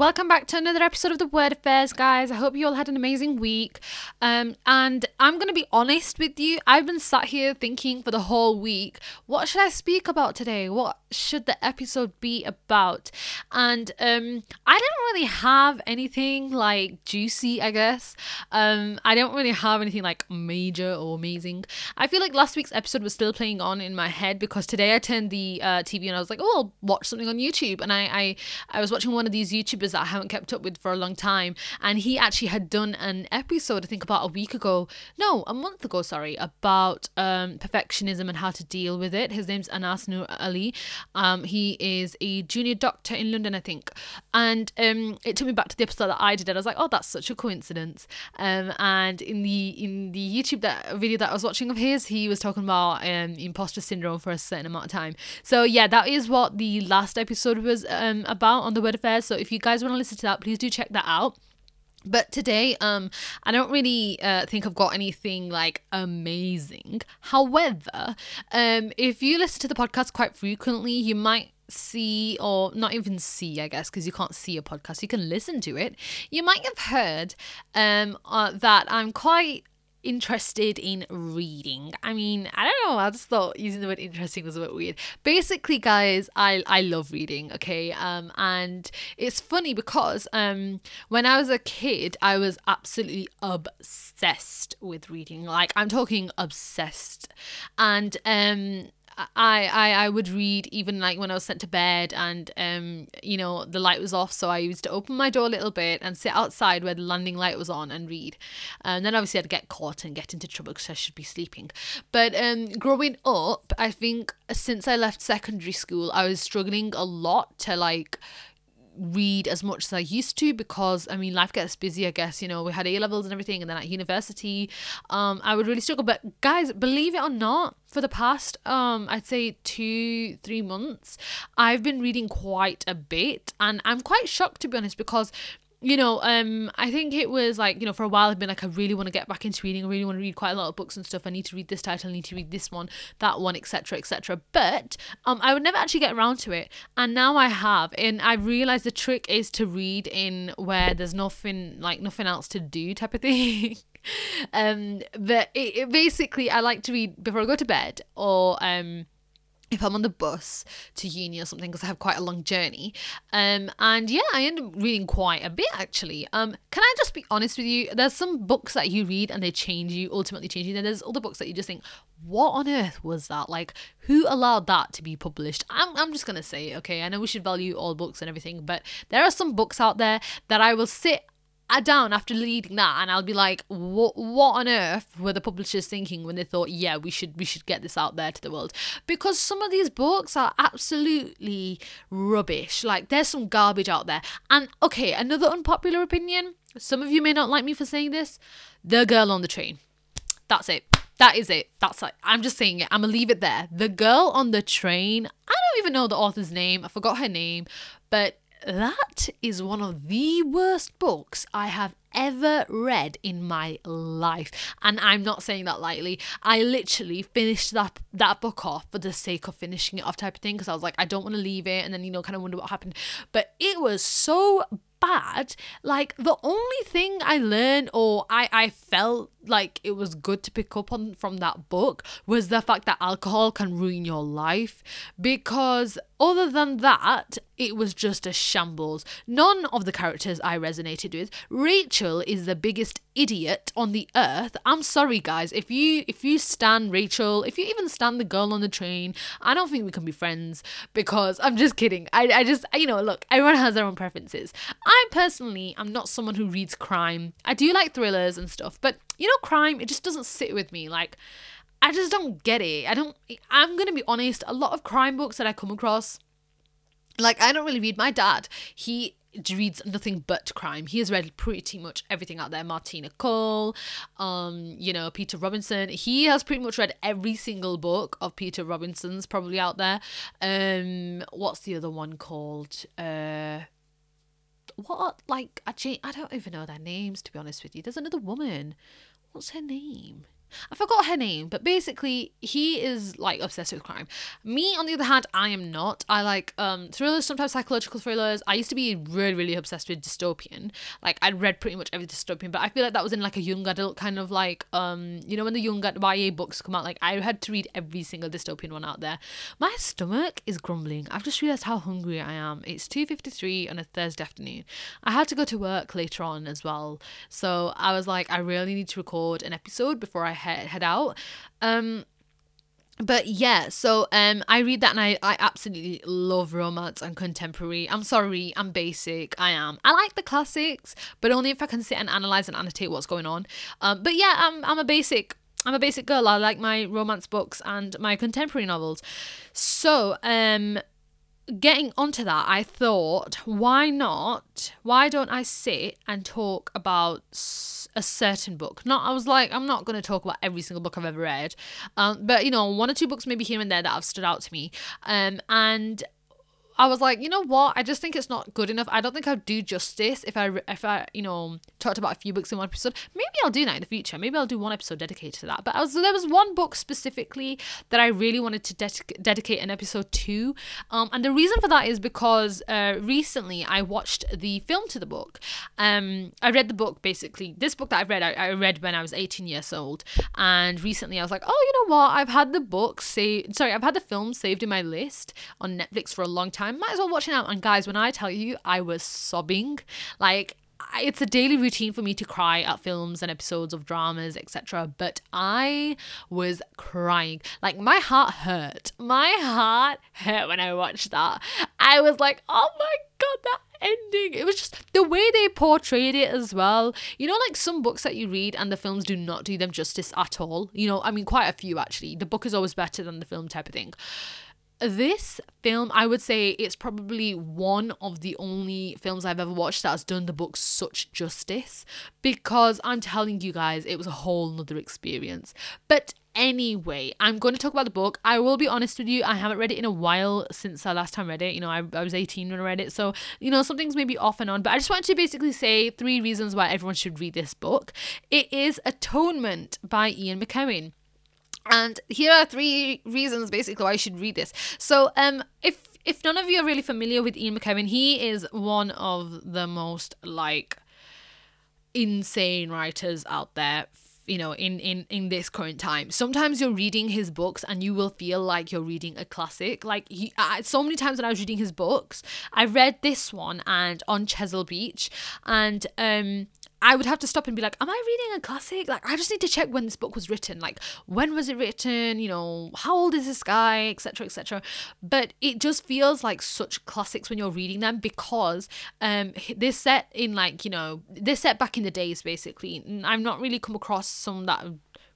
Welcome back to another episode of the Word Affairs, guys. I hope you all had an amazing week. Um, and I'm going to be honest with you. I've been sat here thinking for the whole week, what should I speak about today? What should the episode be about? And um, I didn't really have anything like juicy, I guess. Um, I don't really have anything like major or amazing. I feel like last week's episode was still playing on in my head because today I turned the uh, TV and I was like, oh, I'll watch something on YouTube. And I, I, I was watching one of these YouTubers that I haven't kept up with for a long time. And he actually had done an episode, I think about a week ago, no, a month ago, sorry, about um, perfectionism and how to deal with it. His name's Anas Noor Ali. Um, he is a junior doctor in London, I think. And um, it took me back to the episode that I did. And I was like, oh, that's such a coincidence. Um, and in the in the YouTube that video that I was watching of his, he was talking about um, imposter syndrome for a certain amount of time. So yeah, that is what the last episode was um, about on the Word Affairs. So if you guys want to listen to that, please do check that out. But today um i don't really uh, think i've got anything like amazing. However um if you listen to the podcast quite frequently you might see or not even see i guess because you can't see a podcast you can listen to it. You might have heard um uh, that i'm quite interested in reading. I mean, I don't know. I just thought using the word interesting was a bit weird. Basically, guys, I I love reading. Okay, um, and it's funny because um, when I was a kid, I was absolutely obsessed with reading. Like I'm talking obsessed, and um I, I I would read even like when I was sent to bed and um you know the light was off so I used to open my door a little bit and sit outside where the landing light was on and read. And then obviously I'd get caught and get into trouble because I should be sleeping. But um growing up I think since I left secondary school I was struggling a lot to like read as much as I used to because I mean life gets busy I guess you know we had A levels and everything and then at university um I would really struggle. But guys believe it or not for the past um I'd say 2 3 months I've been reading quite a bit and I'm quite shocked to be honest because you know, um, I think it was like, you know, for a while I've been like, I really want to get back into reading. I really want to read quite a lot of books and stuff. I need to read this title, I need to read this one, that one, etc., etc. But um, I would never actually get around to it, and now I have, and I've realized the trick is to read in where there's nothing like nothing else to do, type of thing. um, but it, it basically I like to read before I go to bed or um if I'm on the bus to uni or something because I have quite a long journey. Um, and yeah, I end up reading quite a bit actually. Um, can I just be honest with you? There's some books that you read and they change you, ultimately change you. Then there's other books that you just think, what on earth was that? Like, who allowed that to be published? I'm, I'm just gonna say, okay, I know we should value all books and everything, but there are some books out there that I will sit down after reading that and I'll be like what what on earth were the publishers thinking when they thought yeah we should we should get this out there to the world? Because some of these books are absolutely rubbish. Like there's some garbage out there. And okay another unpopular opinion some of you may not like me for saying this the girl on the train. That's it. That is it. That's like I'm just saying it. I'm gonna leave it there. The girl on the train I don't even know the author's name. I forgot her name. But that is one of the worst books I have ever read in my life. And i'm not saying that lightly. I literally finished that that book off for the sake of finishing it off type of thing because i was like i don't want to leave it and then you know kind of wonder what happened. But it was so bad like the only thing i learned or i i felt like it was good to pick up on from that book was the fact that alcohol can ruin your life. Because other than that it was just a shambles. None of the characters i resonated with. Rachel is the biggest idiot on the earth. I'm sorry guys. If you if you stand rachel if you even stand the girl on the train i don't think we can be friends. Because i'm just kidding. I, I just you know look everyone has their own preferences i personally am not someone who reads crime i do like thrillers and stuff but you know, crime, it just doesn't sit with me. Like, I just don't get it. I don't, I'm to be honest, a lot of crime books that I come across, like, I don't really read. My dad, he reads nothing but crime. He has read pretty much everything out there. Martina Cole, um, you know, Peter Robinson. He has pretty much read every single book of Peter Robinson's probably out there. Um, what's the other one called? Uh what like I I don't even know their names to be honest with you. There's another woman. What's her name? I forgot her name, but basically he is like obsessed with crime. Me, on the other hand, I am not. I like um thrillers, sometimes psychological thrillers. I used to be really, really obsessed with dystopian. Like I'd read pretty much every dystopian, but I feel like that was in like a young adult kind of like um you know when the young adult YA books come out, like I had to read every single dystopian one out there. My stomach is grumbling. I've just realized how hungry I am. It's two fifty three on a Thursday afternoon. I had to go to work later on as well, so I was like, I really need to record an episode before I head head out. Um, but yeah, so um, I read that and I, I absolutely love romance and contemporary. I'm sorry, I'm basic. I am. I like the classics, but only if I can sit and analyze and annotate what's going on. Um, but yeah, I'm I'm a basic. I'm a basic girl. I like my romance books and my contemporary novels. So, um, getting onto that, I thought, why not? Why don't I sit and talk about a certain book? Not, I was like, I'm not going to talk about every single book I've ever read, um, but you know, one or two books maybe here and there that have stood out to me. Um, and I was like, you know what? I just think it's not good enough. I don't think I'd do justice if I if I you know talked about a few books in one episode. Maybe I'll do that in the future. Maybe I'll do one episode dedicated to that. But I was there was one book specifically that I really wanted to de- dedicate an episode to, um, and the reason for that is because uh, recently I watched the film to the book. Um, I read the book basically. This book that I read, I, I read when I was 18 years old, and recently I was like, oh, you know what? I've had the book saved. Sorry, I've had the film saved in my list on Netflix for a long time might as well watch it out. And guys, when I tell you, I was sobbing. Like, it's a daily routine for me to cry at films and episodes of dramas, etc. But I was crying. Like, my heart hurt. My heart hurt when I watched that. I was like, oh my god, that ending. It was just the way they portrayed it as well. You know, like some books that you read and the films do not do them justice at all. You know, I mean, quite a few actually. The book is always better than the film type of thing this film, I would say it's probably one of the only films I've ever watched that has done the book such justice because I'm telling you guys, it was a whole nother experience. But anyway, I'm going to talk about the book. I will be honest with you, I haven't read it in a while since I last time read it. You know, I, I was 18 when I read it, so, you know, some things may be off and on, but I just wanted to basically say three reasons why everyone should read this book. It is Atonement by Ian McEwan. And here are three reasons basically why you should read this. So, um, if if none of you are really familiar with Ian McEwan, he is one of the most like insane writers out there you know in in in this current time. Sometimes you're reading his books and you will feel like you're reading a classic. Like he uh, so many times when i was reading his books i read this one and on chesil beach. And um I would have to stop and be like, Am I reading a classic? Like, I just need to check when this book was written. Like, when was it written? You know, how old is this guy, etc., etc. But it just feels like such classics when you're reading them because um, they're set in like you know they're set back in the days basically. I've not really come across some that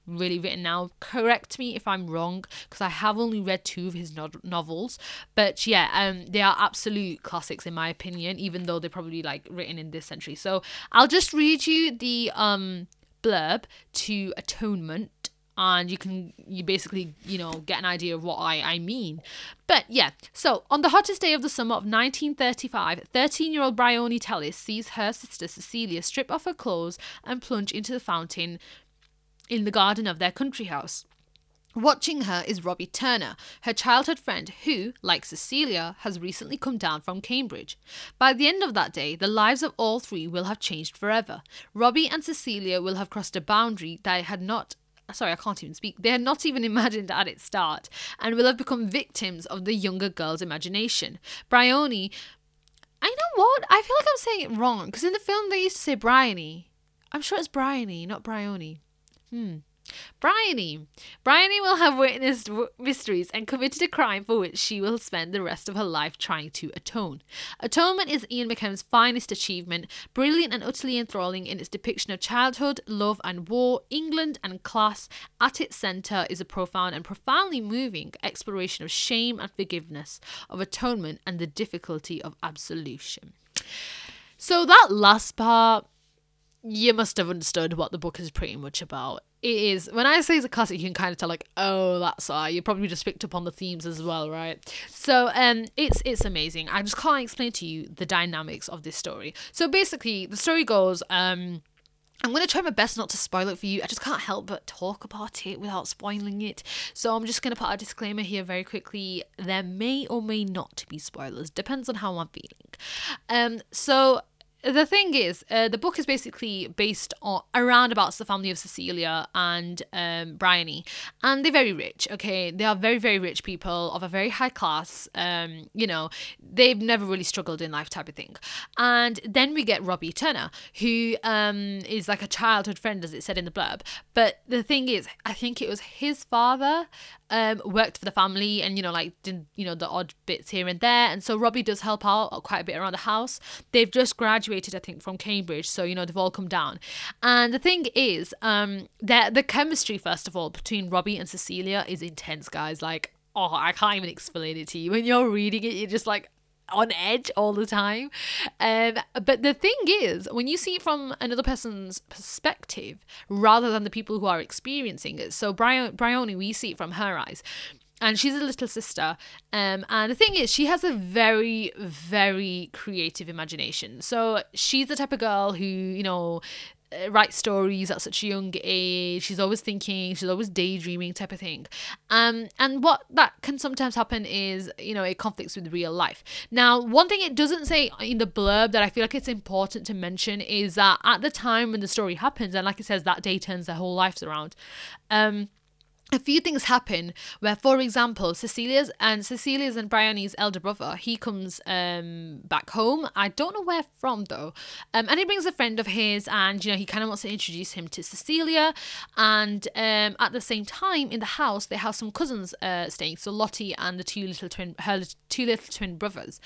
really written now. Correct me if I'm wrong, because I have only read two of his no- novels. But yeah, um, they are absolute classics in my opinion, even though they're probably like written in this century. So I'll just read you the um blurb to Atonement and you can you basically you know get an idea of what I, I mean but yeah so on the hottest day of the summer of 1935 13 year old briony tallis sees her sister cecilia strip off her clothes and plunge into the fountain in the garden of their country house. Watching her is Robbie Turner, her childhood friend who, like Cecilia, has recently come down from Cambridge. By the end of that day, the lives of all three will have changed forever. Robbie and Cecilia will have crossed a boundary they had not sorry, I can't even speak. They had not even imagined at its start, and will have become victims of the younger girl's imagination. Bryony, I know what? I feel like I'm saying it wrong because in the film they used to say Bryony. I'm sure it's Bryony, not Bryony. Hmm. Bryony. Bryony will have witnessed w- mysteries and committed a crime for which she will spend the rest of her life trying to atone. Atonement is Ian McEwan's finest achievement, brilliant and utterly enthralling in its depiction of childhood, love and war, England and class. At its centre is a profound and profoundly moving exploration of shame and forgiveness, of atonement and the difficulty of absolution. So that last part you must have understood what the book is pretty much about. It is when I say it's a classic, you can kind of tell like, oh, that's why. You probably just picked up on the themes as well, right? So um, it's it's amazing. I just can't explain to you the dynamics of this story. So basically, the story goes um I'm going to try my best not to spoil it for you. I just can't help but talk about it without spoiling it. So I'm just going to put a disclaimer here very quickly. There may or may not be spoilers, depends on how I'm feeling. Um, so the thing is, uh, the book is basically based on around about the family of Cecilia and um, Bryony, and they're very rich. Okay, they are very very rich people of a very high class. Um, you know, they've never really struggled in life, type of thing. And then we get Robbie Turner, who um, is like a childhood friend, as it said in the blurb. But the thing is, I think it was his father um, worked for the family and you know like did you know the odd bits here and there. And so Robbie does help out quite a bit around the house. They've just graduated I think from Cambridge. So you know they've all come down. And the thing is um that the chemistry first of all between Robbie and Cecilia is intense guys. Like oh I can't even explain it to you. When you're reading it you're just like on edge all the time. Um, but the thing is, when you see it from another person's perspective rather than the people who are experiencing it, so Brian, Bryony, we see it from her eyes. And she's a little sister. Um, and the thing is, she has a very, very creative imagination. So she's the type of girl who, you know, write stories at such a young age. She's always thinking, she's always daydreaming type of thing. Um, and what that can sometimes happen is, you know, it conflicts with real life. Now, one thing it doesn't say in the blurb that I feel like it's important to mention is that at the time when the story happens, and like it says, that day turns their whole lives around. Um, a few things happen where, for example, Cecilia's and Cecilia's and Bryony's elder brother, he comes um back home. I don't know where from though. Um, and he brings a friend of his, and you know he kind of wants to introduce him to Cecilia. And um, at the same time, in the house, they have some cousins uh staying. So Lottie and the two little twin, her two little twin brothers.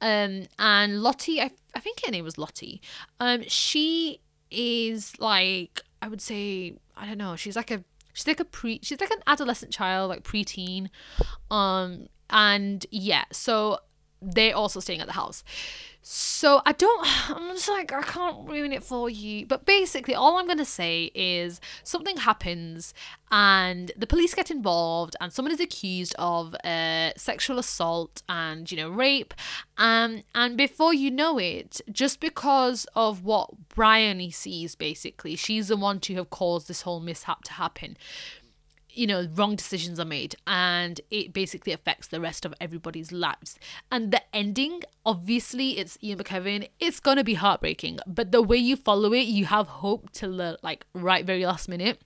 Um, and Lottie, I I think her name was Lottie. Um, she is like I would say I don't know. She's like a she's like a pre she's like an adolescent child like preteen. Um and yeah so they're also staying at the house so I don't, I'm just like, I can't ruin it for you. But basically, all I'm going to say is something happens and the police get involved and someone is accused of uh, sexual assault and, you know, rape. Um, and before you know it, just because of what Bryony sees, basically, she's the one to have caused this whole mishap to happen you know, wrong decisions are made and it basically affects the rest of everybody's lives. And the ending, obviously, it's Ian McEwan. It's gonna be heartbreaking, but the way you follow it, you have hope till the like right very last minute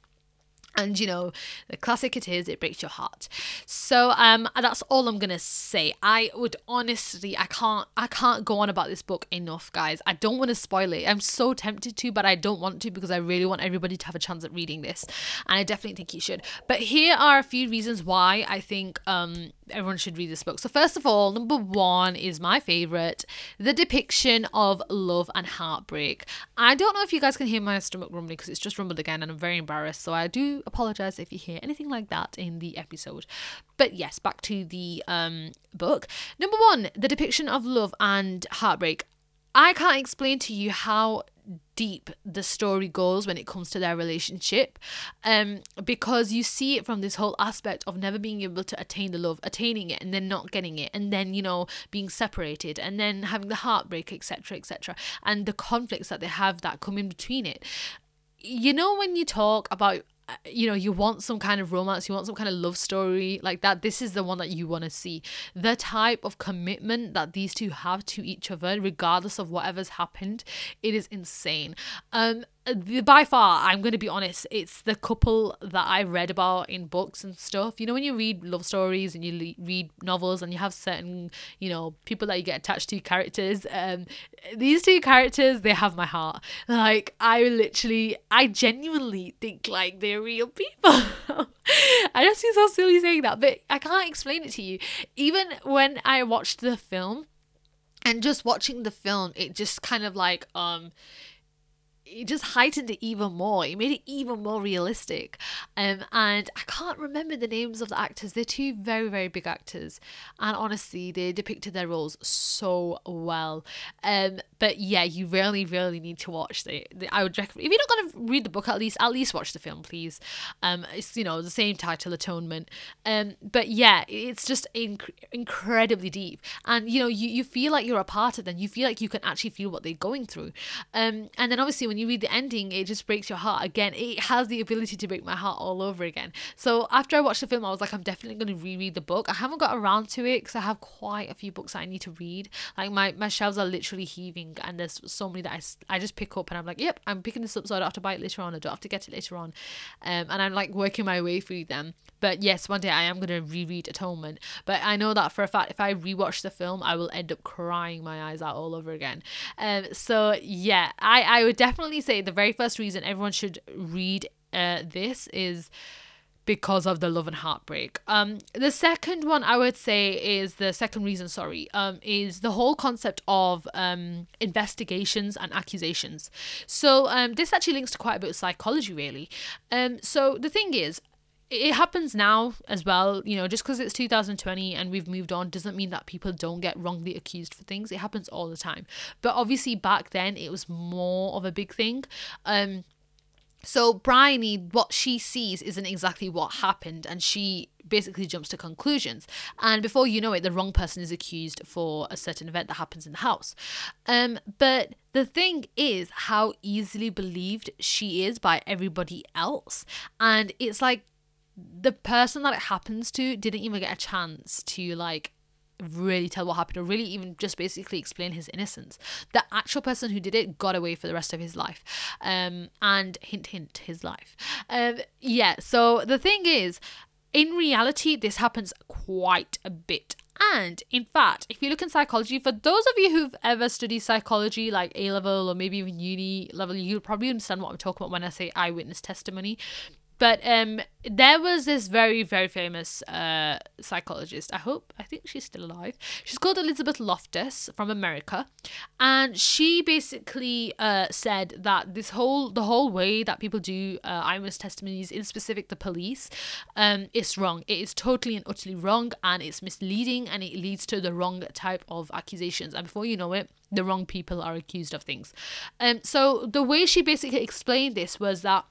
and you know the classic it is it breaks your heart so um that's all i'm gonna say i would honestly i can't i can't go on about this book enough guys i don't want to spoil it i'm so tempted to but i don't want to because i really want everybody to have a chance at reading this and i definitely think you should but here are a few reasons why i think um everyone should read this book. So, first of all, number one is my favorite the depiction of love and heartbreak. I don't know if you guys can hear my stomach rumbling because it's just rumbled again and I'm very embarrassed. So, I apologize if you hear anything like that in the episode. But yes, back to the um, book. Number one, the depiction of love and heartbreak. I can't explain to you how deep the story goes when it comes to their relationship um because you see it from this whole aspect of never being able to attain the love attaining it and then not getting it and then you know being separated and then having the heartbreak etc etc and the conflicts that they have that come in between it you know when you talk about you know you want some kind of romance you want some kind of love story like that this is the one that you want to see. The type of commitment that these two have to each other regardless of whatever's happened it is insane. Um by far i'm going to be honest it's the couple that i read about in books and stuff. You know when you read love stories and you le- read novels and you have certain you know people that you get attached to characters um these two characters they have my heart. Like i literally i genuinely think like they're real people. I just feel so silly saying that but i can't explain it to you. Even when i watched the film and just watching the film it just kind of like um it just heightened it even more. It made it even more realistic. Um, and I can't remember the names of the actors. They're two very, very big actors. And honestly, they depicted their roles so well. Um, but yeah, you really, really need to watch the, the I would recommend if you're not gonna read the book, at least at least watch the film, please. Um, it's you know the same title, Atonement. Um, but yeah, it's just inc- incredibly deep, and you know you you feel like you're a part of them. You feel like you can actually feel what they're going through. Um, and then obviously when you read the ending, it just breaks your heart again. It has the ability to break my heart all over again. So after I watched the film, I was like, I'm definitely going to reread the book. I haven't got around to it because I have quite a few books that I need to read. Like my, my shelves are literally heaving, and there's so many that I, I just pick up and I'm like, yep, I'm picking this up so I don't have to buy it later on. I don't have to get it later on. Um, and I'm like working my way through them. But yes, one day I am going to reread Atonement. But I know that for a fact, if I rewatch the film, I will end up crying my eyes out all over again. Um, so yeah, I, I would definitely say the very first reason everyone should read uh, this is because of the love and heartbreak. Um, the second one I would say is the second reason, sorry, um, is the whole concept of um, investigations and accusations. So um, this actually links to quite a bit of psychology, really. Um, so the thing is, it happens now as well you know just because it's 2020 and we've moved on doesn't mean that people don't get wrongly accused for things it happens all the time but obviously back then it was more of a big thing um so Bryony, what she sees isn't exactly what happened, and she basically jumps to conclusions. And before you know it, the wrong person is accused for a certain event that happens in the house. Um, but the thing is how easily believed she is by everybody else, and it's like the person that it happens to didn't even get a chance to like really tell what happened or really even just basically explain his innocence. The actual person who did it got away for the rest of his life. Um, and hint, hint, his life. Um, yeah, so the thing is, in reality, this happens quite a bit. And in fact, if you look in psychology, for those of you who've ever studied psychology, like A level or maybe even uni level, you'll probably understand what I'm talking about when I say eyewitness testimony. But um, there was this very, very famous uh, psychologist. I hope, I think she's still alive. She's called Elizabeth Loftus from America. And she basically uh, said that this whole, the whole way that people do uh, eyewitness testimonies, in specific the police, um, is wrong. It is totally and utterly wrong and it's misleading and it leads to the wrong type of accusations. And before you know it, the wrong people are accused of things. Um, so the way she basically explained this was that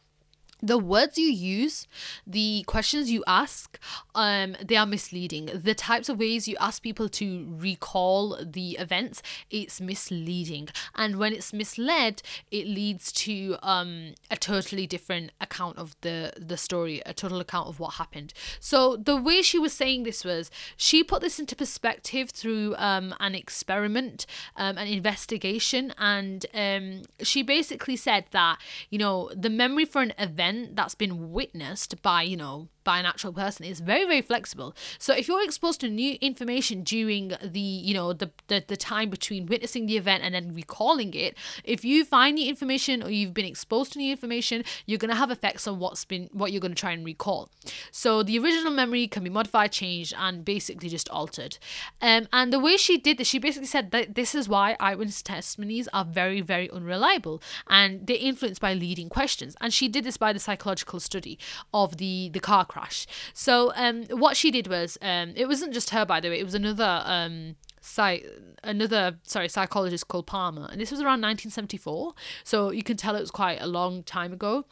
the words you use the questions you ask um they are misleading. The types of ways you ask people to recall the events it's misleading. And when it's misled it leads to um a totally different account of the the story a total account of what happened. So the way she was saying this was she put this into perspective through um an experiment um an investigation and um she basically said that you know the memory for an event event that's been witnessed by, you know, by an actual person is very very flexible. So if you're exposed to new information during the you know the, the the time between witnessing the event and then recalling it if you find new information or you've been exposed to new information you're going to have effects on what's been what you're going to try and recall. So the original memory can be modified changed and basically just altered. Um, and the way she did this she basically said that this is why eyewitness testimonies are very very unreliable and they're influenced by leading questions. And she did this by the psychological study of the the car crash. So um, what she did was um, it wasn't just her, by the way. It was another um, site another sorry psychologist called Palmer, and this was around 1974. So you can tell it was quite a long time ago.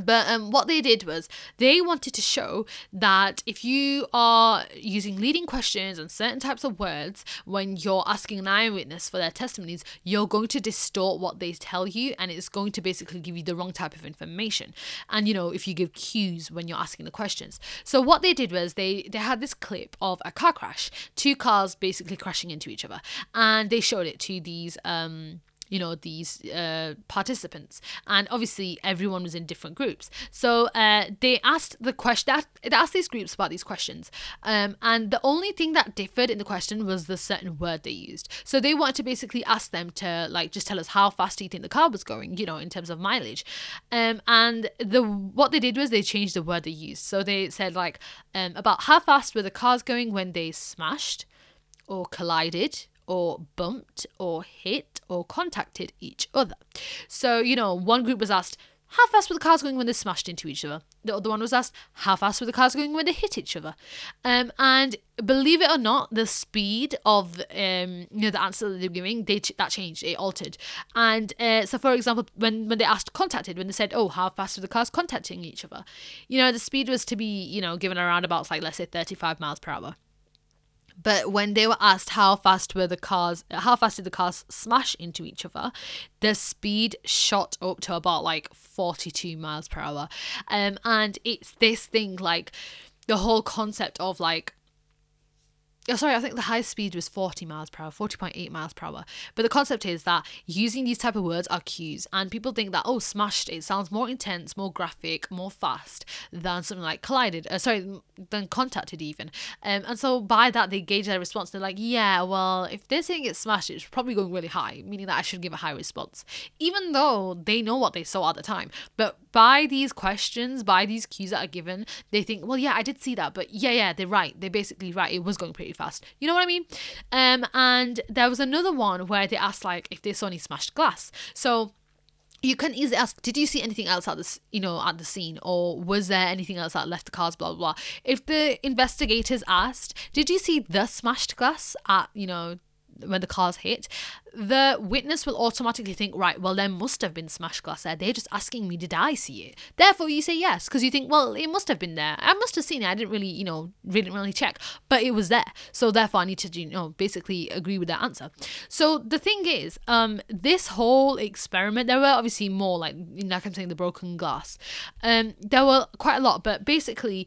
But um, what they did was they wanted to show that if you are using leading questions and certain types of words when you're asking an eyewitness for their testimonies, you're going to distort what they tell you and it's going to basically give you the wrong type of information. And you know, if you give cues when you're asking the questions. So what they did was they they had this clip of a car crash, two cars basically crashing into each other, and they showed it to these um you know these uh, participants. And obviously everyone was in different groups. So uh, they asked the question they asked these groups about these questions. Um, and the only thing that differed in the question was the certain word they used. So they wanted to basically ask them to like just tell us how fast do you think the car was going you know in terms of mileage. Um, and the what they did was they changed the word they used. So they said like um, about how fast were the cars going when they smashed or collided or bumped or hit or contacted each other. So, you know, one group was asked, how fast were the cars going when they smashed into each other? The other one was asked, how fast were the cars going when they hit each other? Um, and believe it or not, the speed of um, you know the answer that they were giving, they ch- that changed, it altered. And uh, so, for example, when when they asked contacted, when they said, oh, how fast were the cars contacting each other? You know, the speed was to be you know given around about like let's say thirty five miles per hour. But when they were asked how fast were the cars, how fast did the cars smash into each other, the speed shot up to about like 42 miles per hour. Um, and it's this thing like the whole concept of like Oh, sorry, I think the highest speed was 40 miles per hour, 40.8 miles per hour. But the concept is that using these type of words are cues, and people think that oh, smashed it sounds more intense, more graphic, more fast than something like collided. Uh, sorry, than contacted even. Um, and so by that they gauge their response. They're like, yeah, well, if they're saying it's smashed, it's probably going really high, meaning that I should give a high response, even though they know what they saw at the time. But by these questions, by these cues that are given, they think, well, yeah, I did see that, but yeah, yeah, they're right. They're basically right. It was going pretty fast. You know what I mean? Um, and there was another one where they asked like if they saw any smashed glass. So you can easily ask, did you see anything else at this, you know, at the scene, or was there anything else that left the cars? Blah blah. blah. If the investigators asked, did you see the smashed glass at, you know, when the cars hit, the witness will automatically think, right, well, there must have been smashed glass there. They're just asking me, did I see it? Therefore, you say yes, because you think, well, it must have been there. I must have seen it. I didn't really, you know, didn't really check, but it was there. So therefore, I need to, you know, basically agree with that answer. So the thing is, um, this whole experiment, there were obviously more, like, like I'm saying, the broken glass. Um, there were quite a lot, but basically,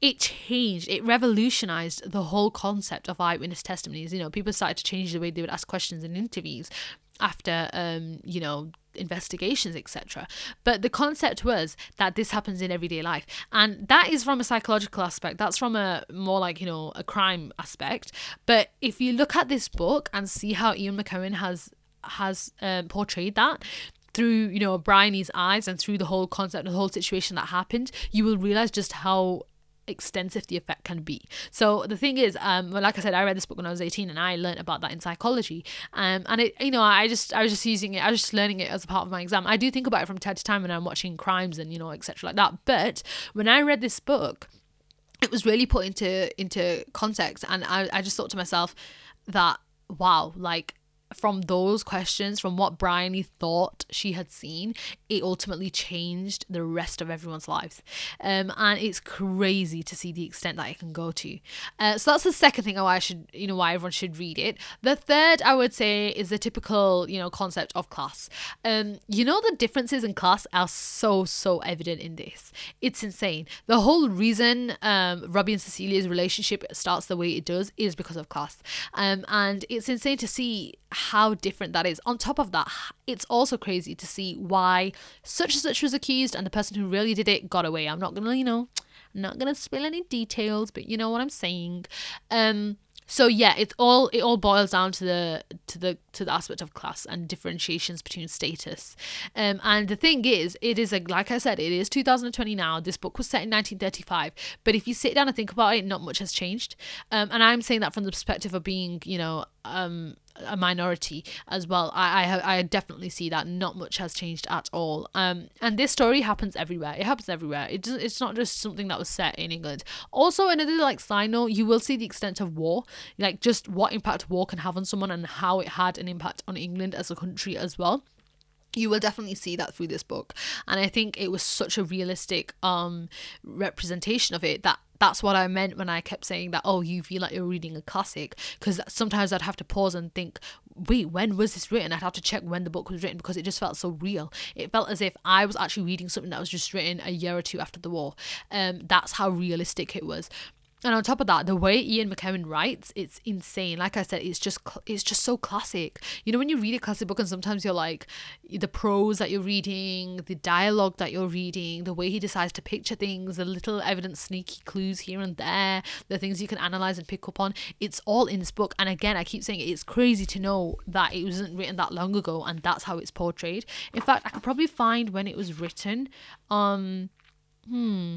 it changed, it revolutionized the whole concept of eyewitness testimonies. You know, people started to change the way they would ask questions in interviews after, um, you know, investigations, etc. But the concept was that this happens in everyday life. And that is from a psychological aspect. That's from a more like, you know, a crime aspect. But if you look at this book and see how Ian McEwan has has um, portrayed that through you know Bryony's eyes and through the whole concept the whole situation that happened you will realize just how extensive the effect can be. So the thing is, um, well, like I said, I read this book when I was 18 and I learned about that in psychology. Um, and it, you know, I just, I was just using it, I was just learning it as a part of my exam. I do think about it from time to time when I'm watching crimes and, you know, etc. like that. But when I read this book, it was really put into, into context. And I, I just thought to myself that, wow, like from those questions, from what Bryony thought she had seen, it ultimately changed the rest of everyone's lives. Um, and it's crazy to see the extent that it can go to. Uh, so that's the second thing why I should, you know, why everyone should read it. The third, I would say, is the typical, you know, concept of class. Um, you know, the differences in class are so, so evident in this. It's insane. The whole reason um, Robbie and Cecilia's relationship starts the way it does is because of class. Um, and it's insane to see how different that is. On top of that, it's also crazy to see why such and such was accused and the person who really did it got away. I'm not gonna, you know, I'm not gonna spill any details, but you know what I'm saying. Um, so yeah it's all it all boils down to the to the to the aspect of class and differentiations between status um and the thing is it is a like i said it is 2020 now this book was set in 1935 but if you sit down and think about it not much has changed um and i'm saying that from the perspective of being you know um a minority as well. I I, I definitely see that not much has changed at all. Um, and this story happens everywhere. It happens everywhere. It does, it's not just something that was set in England. Also, another like side note, you will see the extent of war, like just what impact war can have on someone and how it had an impact on England as a country as well you will definitely see that through this book and i think it was such a realistic um representation of it that that's what I meant when I kept saying that, oh, you feel like you're reading a classic. Because sometimes I'd have to pause and think, wait, when was this written? I'd have to check when the book was written because it just felt so real. It felt as if I was actually reading something that was just written a year or two after the war. Um, that's how realistic it was and on top of that the way ian mcewan writes it's insane. Like i said it's just it's just so classic. You know when you read a classic book and sometimes you're like the prose that you're reading the dialogue that you're reading the way he decides to picture things the little evident sneaky clues here and there the things you can analyze and pick up on it's all in this book. And again i keep saying it's crazy to know that it wasn't written that long ago and that's how it's portrayed. In fact i could probably find when it was written um hmm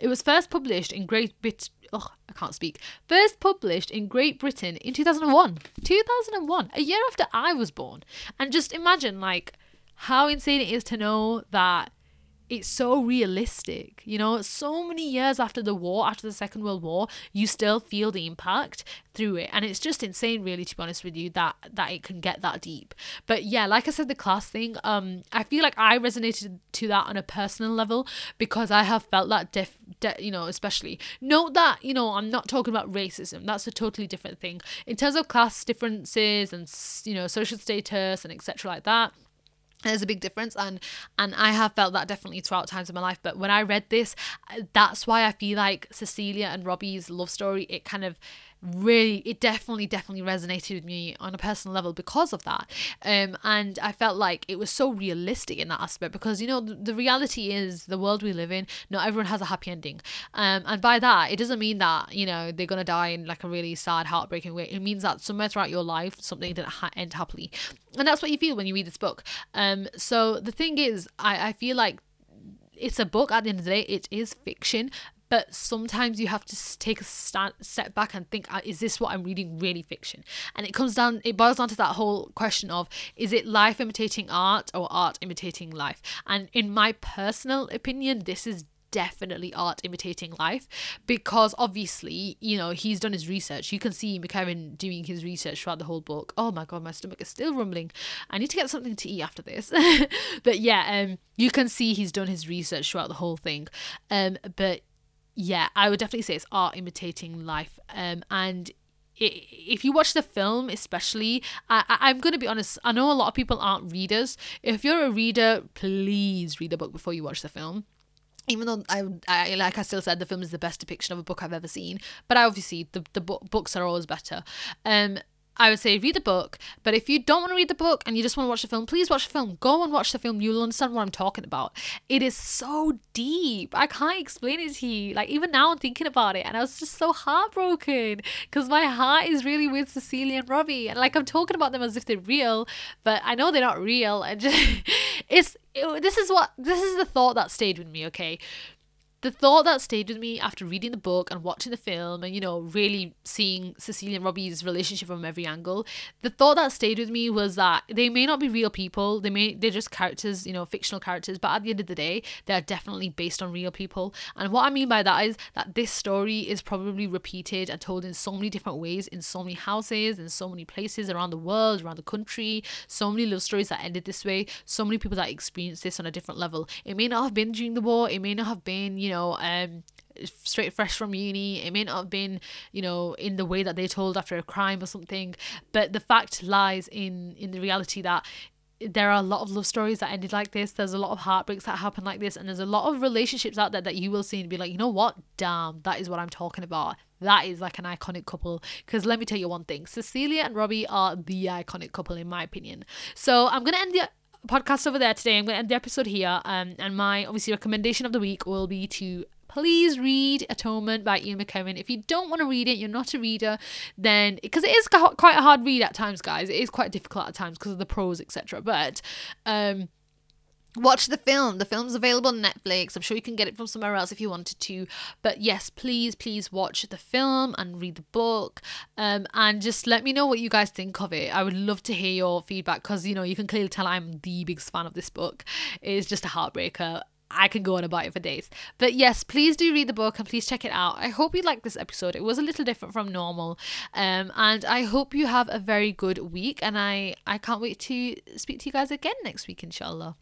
it was first published in Great Britain. Oh, I can't speak. First published in Great Britain in 2001. 2001, a year after I was born. And just imagine, like, how insane it is to know that it's so realistic. You know, so many years after the war, after the Second World War, you still feel the impact through it. And it's just insane, really, to be honest with you, that that it can get that deep. But yeah, like I said, the class thing, um, I feel like I resonated to that on a personal level because I have felt that def, de- you know, especially. Note that, you know, I'm not talking about racism. That's a totally different thing. In terms of class differences and you know, social status and etc. like that there's a big difference and and i have felt that definitely throughout times of my life but when i read this uh, that's why i feel like cecilia and robbie's love story it kind of really it definitely definitely resonated with me on a personal level because of that. Um and i felt like it was so realistic in that aspect because you know the, the reality is the world we live in not everyone has a happy ending. Um and by that it doesn't mean that you know they're gonna die in like a really sad heartbreaking way. It means that somewhere throughout your life something didn't ha- end happily. And that's what you feel when you read this book. Um so the thing is i i feel like it's a book at the end of the day. It is fiction but sometimes you have to take a stand, step back and think uh, is this what i'm reading really fiction? And it comes down it boils down to that whole question of is it life imitating art or art imitating life? And in my personal opinion this is definitely art imitating life because obviously you know he's done his research. You can see McEwan doing his research throughout the whole book. Oh my god my stomach is still rumbling. I need to get something to eat after this. But yeah um you can see he's done his research throughout the whole thing. Um but yeah, I would definitely say it's art imitating life. Um, and if you watch the film, especially, I, I, am going to be honest, I know a lot of people aren't readers. If you're a reader, please read the book before you watch the film even though I, I like I still said the film is the best depiction of a book I've ever seen, but obviously the the book, books are always better. Um, I would say read the book, but if you don't want to read the book and you just want to watch the film, please watch the film. Go and watch the film. You'll understand what I'm talking about. It is so deep. I can't explain it to you. Like, even now I'm thinking about it and I was just so heartbroken because my heart is really with Cecilia and Robbie. And like, I'm talking about them as if they're real, but I know they're not real. And just, it's, it, this is what, this is the thought that stayed with me, okay? The thought that stayed with me after reading the book and watching the film and you know really seeing Cecilia and Robbie's relationship from every angle the thought that stayed with me was that they may not be real people. They may they're just characters you know fictional characters but at the end of the day they're definitely based on real people. And what I mean by that is that this story is probably repeated and told in so many different ways in so many houses in so many places around the world around the country so many love stories that ended this way so many people that experienced this on a different level. It may not have been during the war it may not have been you know, um, straight fresh from uni. It may not have been, you know, in the way that they told after a crime or something. But the fact lies in in the reality that there are a lot of love stories that ended like this. There's a lot of heartbreaks that happen like this, and there's a lot of relationships out there that you will see and be like, you know what? Damn, that is what I'm talking about. That is like an iconic couple. Because let me tell you one thing Cecilia and Robbie are the iconic couple, in my opinion. So I'm going to end the podcast over there today. I'm going to end the episode here. Um, and my obviously recommendation of the week will be to please read Atonement by Ian McEwan. If you don't want to read it, you're not a reader, then because it is quite a hard read at times, guys. It is quite difficult at times because of the prose, etc. But um watch the film. The film's available on netflix. I'm sure you can get it from somewhere else if you wanted to. But yes please please watch the film and read the book. Um, and just let me know what you guys think of it. I would love to hear your feedback because you know you can clearly tell i'm the biggest fan of this book. It's just a heartbreaker I can go on about it for days. But yes, please do read the book and please check it out. I hope you liked this episode. It was a little different from normal. Um, and I hope you have a very good week. And I, I can't wait to speak to you guys again next week, inshallah.